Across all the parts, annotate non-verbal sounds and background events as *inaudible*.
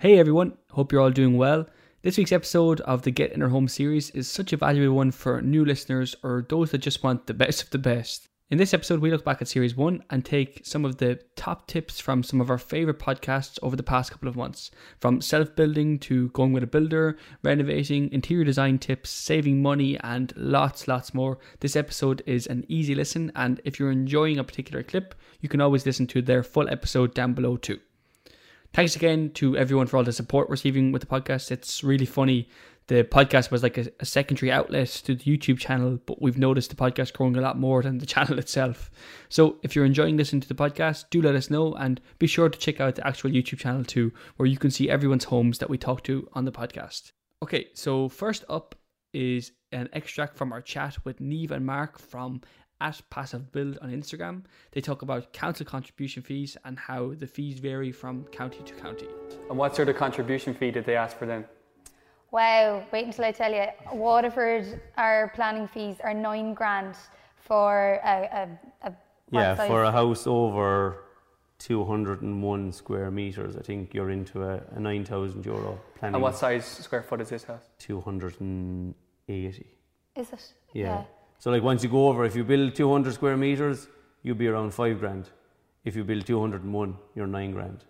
Hey everyone, hope you're all doing well. This week's episode of the Get in Inner Home series is such a valuable one for new listeners or those that just want the best of the best. In this episode, we look back at series one and take some of the top tips from some of our favorite podcasts over the past couple of months. From self building to going with a builder, renovating, interior design tips, saving money, and lots, lots more. This episode is an easy listen, and if you're enjoying a particular clip, you can always listen to their full episode down below too. Thanks again to everyone for all the support receiving with the podcast. It's really funny. The podcast was like a, a, secondary outlet to the YouTube channel, but we've noticed the podcast growing a lot more than the *laughs* channel itself. So if you're enjoying listening to the podcast, do let us know and be sure to check out the actual YouTube channel too, where you can see everyone's homes that we talk to on the podcast. Okay, so first up is an extract from our chat with Neve and Mark from at Passive Build on Instagram. They talk about council contribution fees and how the fees vary from county to county. And what sort of contribution fee did they ask for then? Wow, wait until I tell you. Waterford, our planning fees are nine grand for a. a, a yeah, size? for a house over 201 square meters, I think you're into a, a 9,000 euro planning. And what size square foot is this house? 280. Is it? Yeah. So like once you go over, if you build 200 square meters, you'll be around five grand. If you build 201, you're nine grand.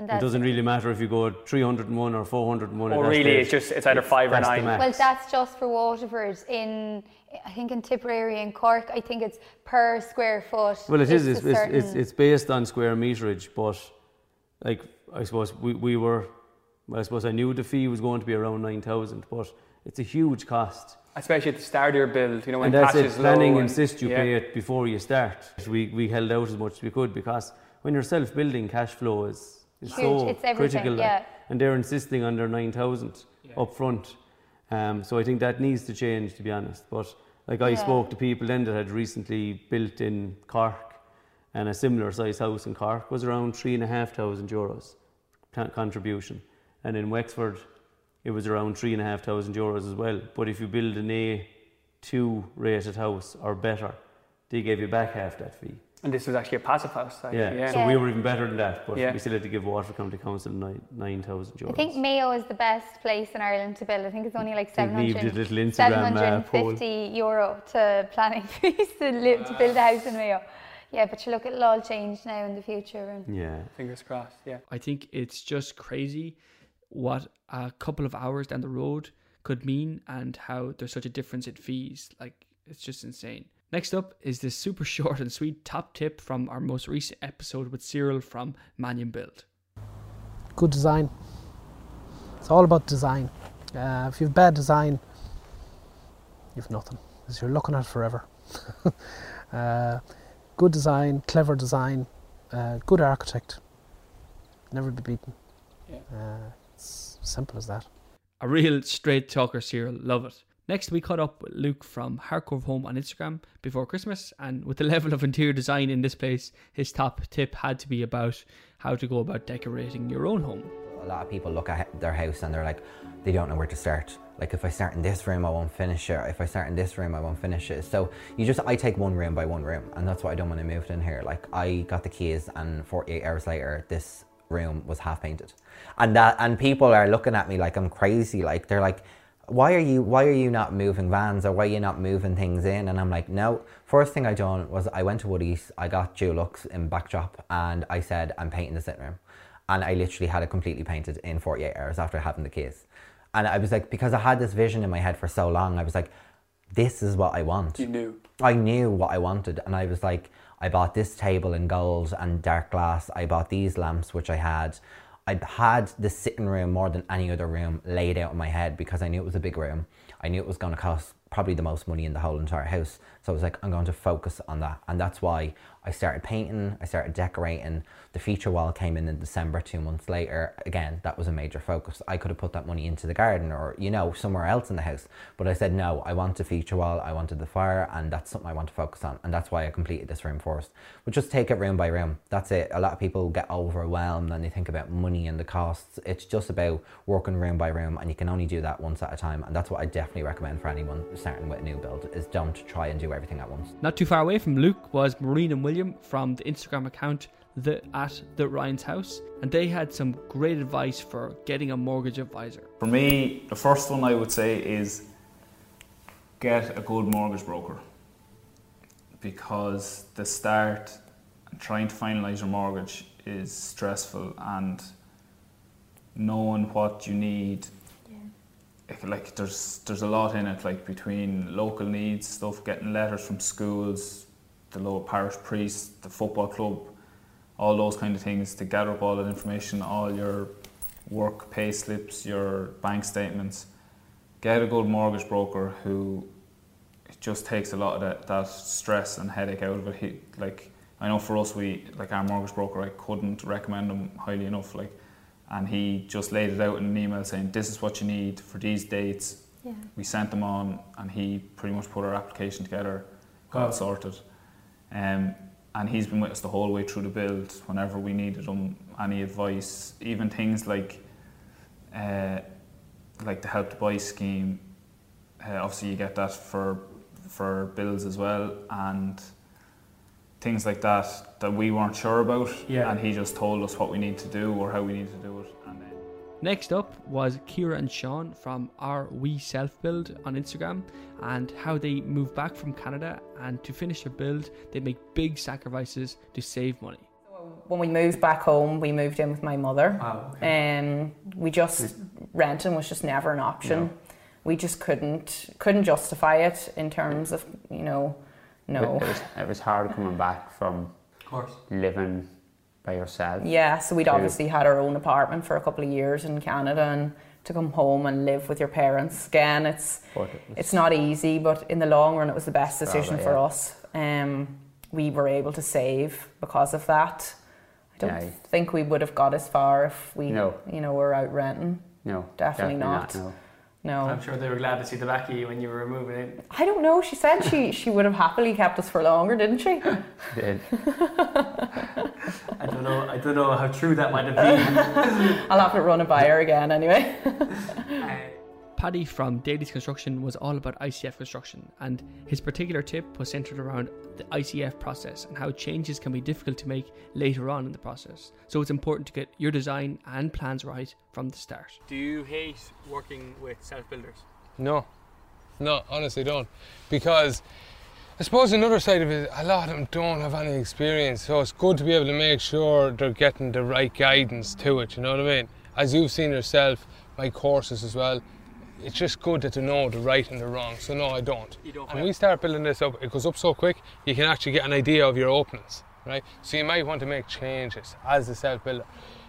And It doesn't really matter if you go 301 or 401. Or at that really, stage. it's just it's either five or That's the nine. Well, that's just for Waterford. In I think in Tipperary and Cork, I think it's per square foot. Well, it is. It's, it's, it's, it's based on square meterage, but like I suppose we, we were. I suppose I knew the fee was going to be around nine thousand, but it's a huge cost. Especially at the start of your build, you know, when and that's cash it. is Planning low. and- insists you yeah. pay it before you start. We we held out as much as we could because when you're self-building, cash flow is, is Huge. so It's everything, critical. like, yeah. and they're insisting on their nine thousand up front. Um, so I think that needs to change, to be honest. But like I Yeah. spoke to people then that had recently built in Cork, and a similar size house in Cork was around three and a half thousand euros contribution, and in Wexford it was around three and a half thousand euros as well. But if you build an A two rated house or better, they gave you back half that fee. And this was actually a passive house. Actually. Yeah. yeah. So we were even better than that, but Yeah. we still had to give Waterford County Council nine nine thousand euros. I think Mayo is the best place in Ireland to build. I think it's only like think Niamh 700, did a little Instagram, uh, poll. 750 euro to planning fees *laughs* to, live, to build a house in Mayo. Yeah, but you look, it'll all change now in the future. And Yeah. Fingers crossed. Yeah. I think it's just crazy what a couple of hours down the road could mean and how there's such a difference in fees. Like, it's just insane. Next up is this super *laughs* short and sweet top tip from our most recent episode with Cyril from Manion Build. Good design. It's all about design. Uh, if you've bad design, you've nothing. Because you're looking at it forever. *laughs* uh, good design, clever design, uh, good architect. Never be beaten. Yeah. It's simple as that. A real straight talker, Cyril. Love it. Next, we caught up with Luke from Hardcore Home on Instagram before Christmas, and with the *laughs* level of interior design in this place, his top tip had to be about how to go about decorating your own home. A lot of people look at their house and they're like, they don't know where to start. Like, if I start in this room, I won't finish it. If I start in this room, I won't finish it. So you just, I take one room by one room, and that's what I done when I moved in here. Like, I got the keys, and 48 hours later, this room was half painted, and that, and people are looking at me like I'm crazy. Like, they're like, why are you, why are you not moving vans, or why are you not moving things in? And I'm like, no. First thing I done was I went to Woody's, I got Dulux in backdrop, and I said, I'm painting the sitting room and I literally had it completely painted in 48 hours after having the keys. And I was like, because I had this vision in my head for so long, I was like, this is what I want. You knew. I knew what I wanted, and I was like, I bought this table in gold and dark glass. I bought these lamps, which I had. I had the sitting room more than any other room laid out in my head because I knew it was a big room. I knew it was going to cost probably the most money in the whole entire house. So I was like, I'm going to focus on that. And that's why I started painting, I started decorating. The feature wall came in in December, two months later. Again, that was a major focus. I could have put that money into the garden or, you know, somewhere else in the house. But I said, no, I want a feature wall, I wanted the fire, and that's something I want to focus on. And that's why I completed this room first. But just take it room by room. That's it. A lot of people get overwhelmed and they think about money and the costs. It's just about working room by room, and you can only do that once at a time. And that's what I definitely recommend for anyone starting with a new build is don't try and do everything at once. Not too far away from Luke was Maureen and from the Instagram account the at the Ryan's house, and they had some great advice for getting a mortgage advisor. For me, the first one I would say is get a good mortgage broker because the start trying to finalize your mortgage is stressful and knowing what you need like- like there's there's a lot in it like between local needs stuff getting letters from schools the local parish priest the football club all those kind of things to gather up all that information all your work pay slips your bank statements. Get a good mortgage broker who just takes a lot of that, that stress and headache out of it. He, like I know for us we like our mortgage broker I couldn't recommend him highly enough like and he just laid it out in an email saying this is what you need for these dates. Yeah. we sent them on and he pretty much put our application together got it sorted um, and he's been with us the whole way through the build whenever we needed him any advice even things like uh, like the help to buy scheme. Uh, obviously you get that for for bills as well and things like that that we weren't sure about. Yeah. and he just told us what we need to do or how we need to do it Next up was Kira and Sean from our We Self Build on Instagram and how they moved back from Canada and to finish their build they make big sacrifices to save money. When we moved back home, we moved in with my mother. Wow. Um, we just renting was just never an option. We just couldn't couldn't justify it in terms of you know, no. It was, it was hard coming back from Of course. living by yourself. Yeah, so we'd obviously had our own apartment for a couple of years in Canada, and to come home and live with your parents again, it's it's not easy, but in the long run, it was the best decision Rather, for yeah. us. Um, we were able to save because of that. I don't Yeah. think we would have got as far if we, No. you know, were out renting. No, Definitely not. no. No, I'm sure they were glad to see the back of you when you were moving in. I don't know. She said she she would have happily kept us for longer, didn't she? *laughs* Did. I don't know. I don't know how true that might have been. *laughs* I'll have to run it by her again anyway. *laughs* Paddy from Daly's Construction was all about ICF construction, and his particular tip was centered around the ICF process and how changes can be difficult to make later on in the process. So it's important to get your design and plans right from the start. Do you hate working with self builders? No, no, honestly don't. Because I suppose another side of it, a lot of them don't have any experience, so it's good to be able to make sure they're getting the right guidance to it, you know what I mean? As you've seen yourself, my courses as well, it's just good that they know the right and the wrong, so no, I don't. You don't and feel- we start building this up, it goes up so quick, you can actually get an idea of your openings, right? So you might want to make changes as a self builder.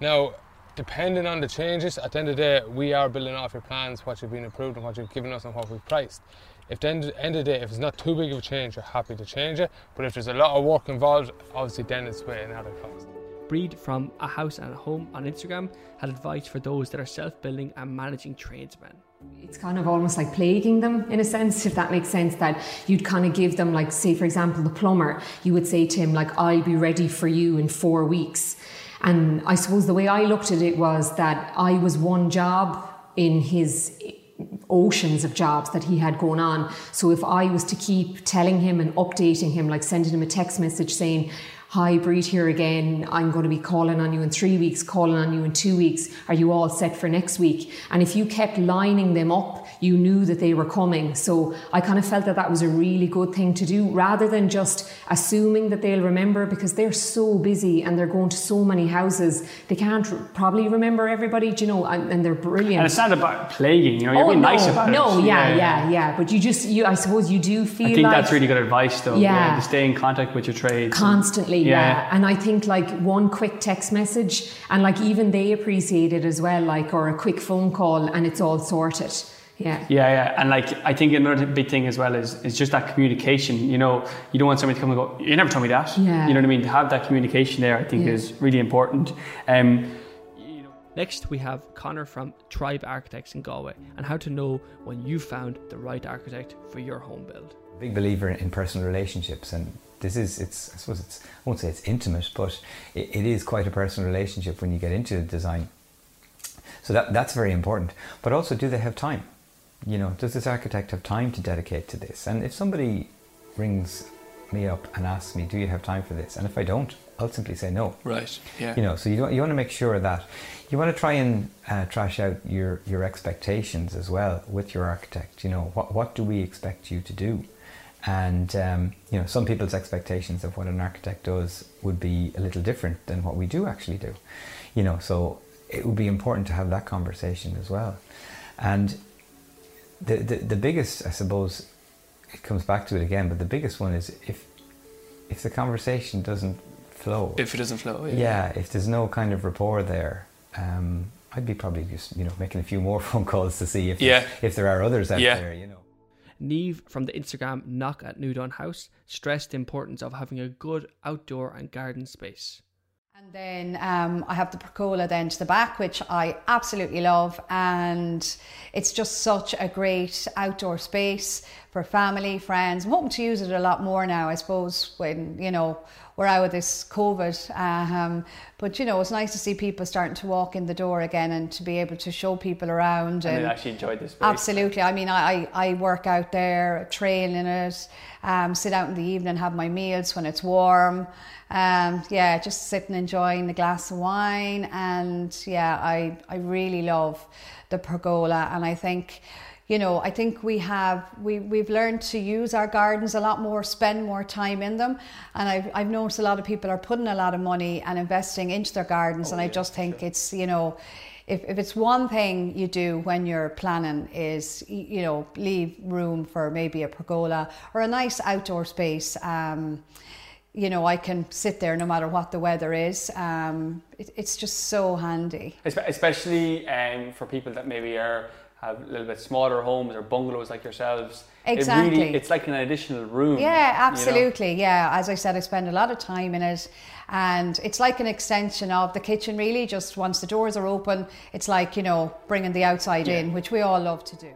Now, depending on the changes, at the end of the day, we are building off your plans, what you've been approved and what you've given us and what we've priced. If the end, end of the day, if it's not too big of a change, you're happy to change it. But if there's a lot of work involved, obviously then it's way another cost. Breed from A House and a Home on Instagram had advice for those that are self building and managing tradesmen. It's kind of almost like plaguing them in a sense, if that makes sense. That you'd kind of give them, like, say, for example, the plumber, you would say to him, like, I'll be ready for you in four weeks. And I suppose the way I looked at it was that I was one job in his eh, oceans of jobs that he had going on. So if I was to keep telling him and updating him, like sending him a text message saying, hi, Breed here again. I'm going to be calling on you in three weeks, calling on you in two weeks. Are you all set for next week? And if you kept lining them up, you knew that they were coming. So I kind of felt that that was a really good thing to do rather than just assuming that they'll remember because they're so busy and they're going to so many houses. They can't probably remember everybody, do you know, and, and they're brilliant. And it's not about plaguing, you know, you're oh, being no, nice about no, it. No, yeah, yeah, yeah, But you just, you, I suppose you do feel I think like that's really good advice, though. Yeah. to stay in contact with your trades. constantly yeah. Yeah. and i think like one quick text message and like even they appreciate it as well like or a quick phone call and it's all sorted yeah Yeah, yeah, and like I think another big thing as well is is just that communication. You know, you don't want somebody to come and go, "You never told me that." Yeah. You know what I mean? To have that communication there, I think, Yeah. is really important. Um, Next, we have Connor from Tribe Architects in Galway and how to know when you found the right architect for your home build. Big believer in personal relationships and this is it's i suppose it's i won't say it's intimate but it, it is quite a personal relationship when you get into design. So that that's very important. But also do they have time? You know does this architect have time to dedicate to this? And if somebody rings me up and asks me do you have time for this? And if i don't i'll simply say no. Right, yeah. you know so you, don't- you want to make sure that. You want to try and uh, trash out your your expectations as well with your architect. You know what what do we expect you to do and um, you know some people's expectations of what an architect does would be a little different than what we do actually do you know so it would be important to have that conversation as well and the, the the biggest i suppose it comes back to it again but the biggest one is if if the conversation doesn't flow If it doesn't flow, yeah. yeah if there's no kind of rapport there um, i'd be probably just you know making a few more *laughs* phone calls to see if Yeah. if there are others out Yeah. there you know Neve from the Instagram Knock at Nudon House stressed the importance of having a good outdoor and garden space. And then um, I have the pergola then to the back, which I absolutely love. And it's just such a great outdoor space for family, friends. I'm hoping to use it a lot more now, I suppose, when, you know, we're out of this COVID. Um, but, you know, it's nice to see people starting to walk in the door again and to be able to show people around. and they actually enjoyed this. space. Absolutely. I mean, I, I I work out there, trail in it, um, sit out in the evening, have my meals when it's warm. Um, yeah, just sitting enjoying a glass of wine. And yeah, I, I really love the pergola. And I think, you know, I think we have, we, we've learned to use our gardens a lot more, spend more time in them. And I've, I've noticed a lot of people are putting a lot of money and investing into their gardens. and I just think it's, you know, if, if it's one thing you do when you're planning is you know leave room for maybe a pergola or a nice outdoor space um, you know i can sit there no matter what the weather is um, it, it's just so handy especially um, for people that maybe are have a little bit smaller homes or bungalows like yourselves. It Exactly. really, it's like an additional room. yeah you know? absolutely yeah as i said i spend a lot of time in it and it's like an extension of the kitchen really just once the doors are open it's like you know bringing the outside in which we all love to do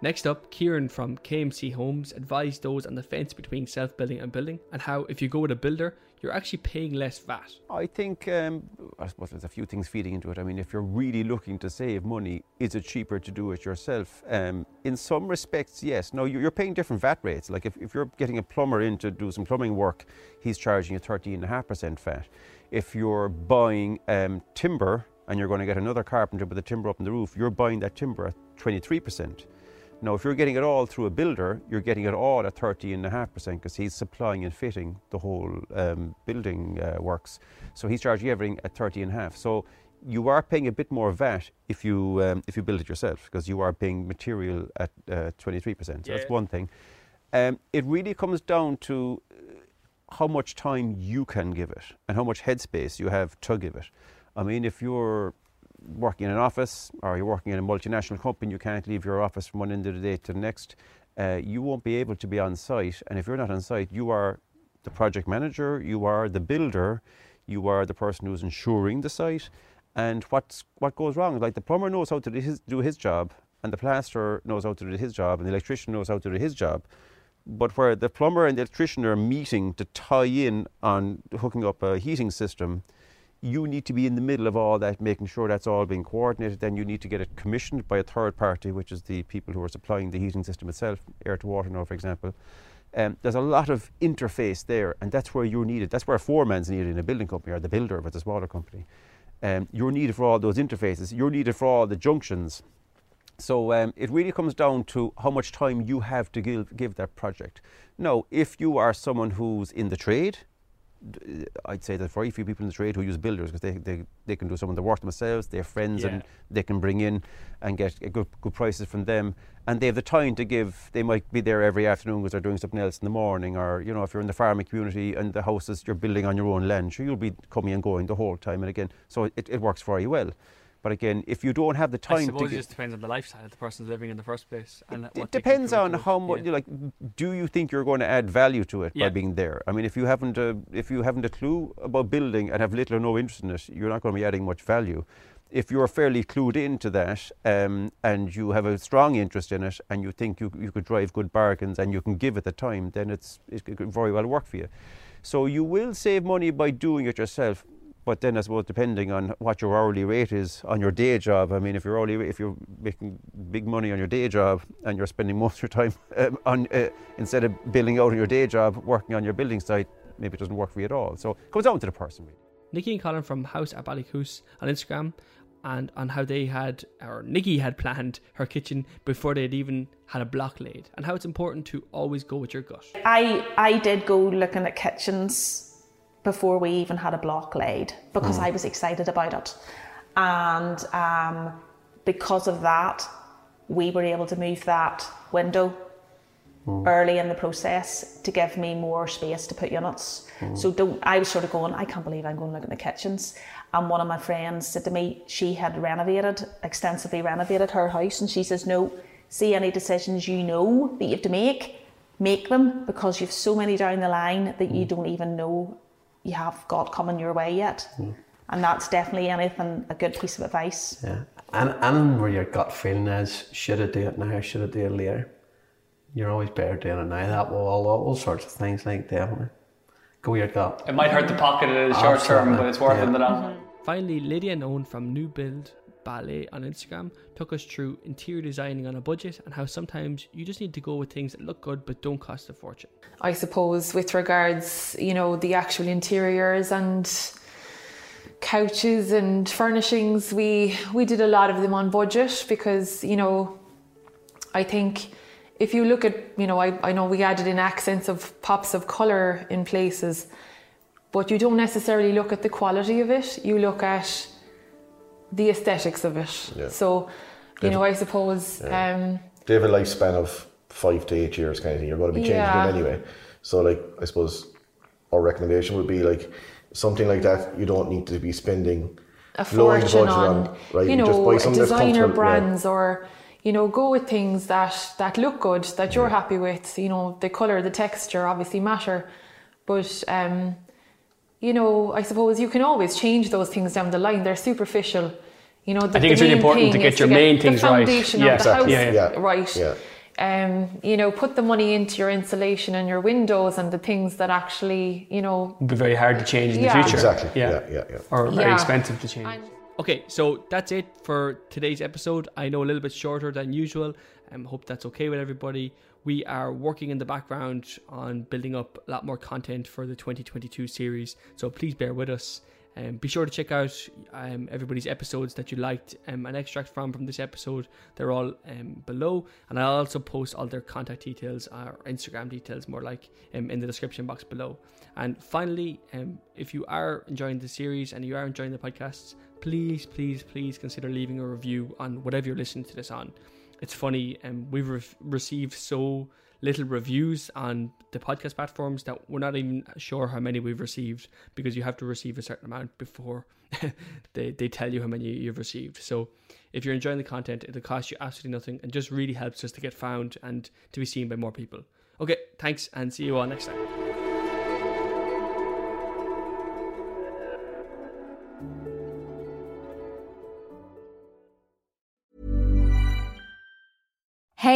Next up, Kieran from KMC Homes advised those on the fence between self building and building and how if you go with a builder, you're actually paying less VAT. I think, um, I suppose there's a few things feeding into it. I mean, if you're really looking to save money, is it cheaper to do it yourself? Um, in some respects, yes. No, you- you're paying different VAT rates. Like if, if you're getting a plumber in to do some plumbing work, he's charging you 13.5% VAT. If you're buying um, timber and you're going to get another carpenter with the timber up on the roof, you're buying that timber at 23%. Now, if you're getting it all through a builder, you're getting it all at 30.5% because he's supplying and fitting the whole um, building uh, works. So he's charging everything at 30.5. So you are paying a bit more VAT if you um, if you build it yourself because you are paying material at uh, 23%. So Yeah. that's one thing. Um, it really comes down to uh, how much time you can give it and how much headspace you have to give it. I mean, if you're working in an office or you're working in a multinational company, you can't leave your office from one end of the day to the next. Uh, you won't be able to be on site. And if you're not on site, you are the project manager, you are the builder, you are the person who's ensuring the site. And what's, what goes wrong? Like the plumber knows how to do his, do his job, and the plasterer knows how to do his job, and the electrician knows how to do his job. But where the plumber and the electrician are meeting to tie in on hooking up a heating system, you need to be in the middle of all that, making sure that's all being coordinated. Then you need to get it commissioned by a third party, which is the people who are supplying the heating system itself, air to water now, for example. Um, there's a lot of interface there, and that's where you're needed. That's where a foreman's needed in a building company or the builder it's a smaller company. Um, you're needed for all those interfaces. You're needed for all the junctions. So um, it really comes down to how much time you have to give, give that project. Now, if you are someone who's in the trade, I'd say that very few people in the trade who use builders because they, they, they can do some of the work themselves, they have friends Yeah. and they can bring in and get good, good prices from them. And they have the time to give, they might be there every afternoon because they're doing something else in the morning. Or, you know, if you're in the farming community and the houses you're building on your own land, sure, you'll be coming and going the whole time. And again, so it, it works very well. But again, if you don't have the time I to suppose it just depends on the lifestyle that the person's living in the first place. And it depends on how much Yeah. you like. Do you think you're going to add value to it Yeah. by being there? I mean, if you haven't, uh, if you haven't a clue about building and have little or no interest in it, you're not going to be adding much value. If you're fairly clued into that um, and you have a strong interest in it and you think you, you could drive good bargains and you can give it the time, then it's it could very well work for you. So you will save money by doing it yourself. But then, I suppose, depending on what your hourly rate is on your day job, I mean, if you're hourly, if you're making big money on your day job and you're spending *laughs* most of your time um, on uh, instead of billing out on your day job, working on your building site, maybe it doesn't work for you at all. So it comes down to the person. Really. Nikki and Colin from House at Ballycoos on Instagram and on how they had, or Nikki had planned her kitchen before they'd even had a block laid, and how it's important to always go with your gut. I I did go looking at kitchens before we even had a block laid because Mm. I was excited about it, and um, because of that, we were able to move that window early in the process to give me more space to put units. Mm. So don't. I was sort of going. I can't believe I'm going to looking at the kitchens. And one of my friends said to me, she had renovated extensively renovated her house, and she says, "No, see any decisions you know that you have to make, make them because you've so many down the line that you don't even know you have got coming your way yet." Hmm. And that's definitely anything a good piece of advice. Yeah. And and where your gut feeling is, should I do it now or should I do it later? You're always better doing it now. That will all, all sorts of things like definitely. Go with your gut. It might hurt the pocket in the short term, but it's worth it in the long run. Finally, Lydia and Owen from New Build Ballet on Instagram took us through interior designing on a budget and how sometimes you just need to go with things that look good but don't cost a fortune. I suppose with regards, you know, the actual interiors and couches and furnishings, we we did a lot of them on budget because, you know, I think if you look at, you know, I, I know we added in accents of pops of colour in places, but you don't necessarily look at the quality of it, you look at the aesthetics of it. Yeah. So, you know, I suppose Yeah. um, They have a lifespan of five to eight years kind of thing. You're going to be changing Yeah. them anyway. So like I suppose our recommendation would be like something like that. You don't need to be spending a fortune budget on, right? you just know, buy something designer comfortable, yeah. brands or, you know, go with things that, that look good, that you're happy with. You know, the colour, the texture obviously matter. But, um, you know, I suppose you can always change those things down the line. They're superficial. You know, the, I think it's really important to thing get is your main the things right. foundation Yeah, of the exactly. house Yeah, yeah. right. Yeah. Um, you know, put the money into your insulation and your windows and the things that actually, you know, It'd be very hard to change in Yeah. the future. Exactly. Yeah. Yeah, yeah, yeah. Or very Yeah. expensive to change. Okay, so that's it for today's episode. I know a little bit shorter than usual. I um, hope that's okay with everybody. We are working in the background on building up a lot more content for the 2022 series, so please bear with us. Um, be sure to check out um, everybody's episodes that you liked um, an extract from from this episode. They're all um, below, and I'll also post all their contact details or Instagram details, more like um, in the description box below. And finally, um, if you are enjoying the series and you are enjoying the podcasts, please, please, please consider leaving a review on whatever you're listening to this on. It's funny, um, we've re- received so little reviews on the podcast platforms that we're not even sure how many we've received because you have to receive a certain amount before *laughs* they, they tell you how many you've received. So if you're enjoying the content, it'll cost you absolutely nothing and just really helps us to get found and to be seen by more people. Okay, thanks and see you all next time.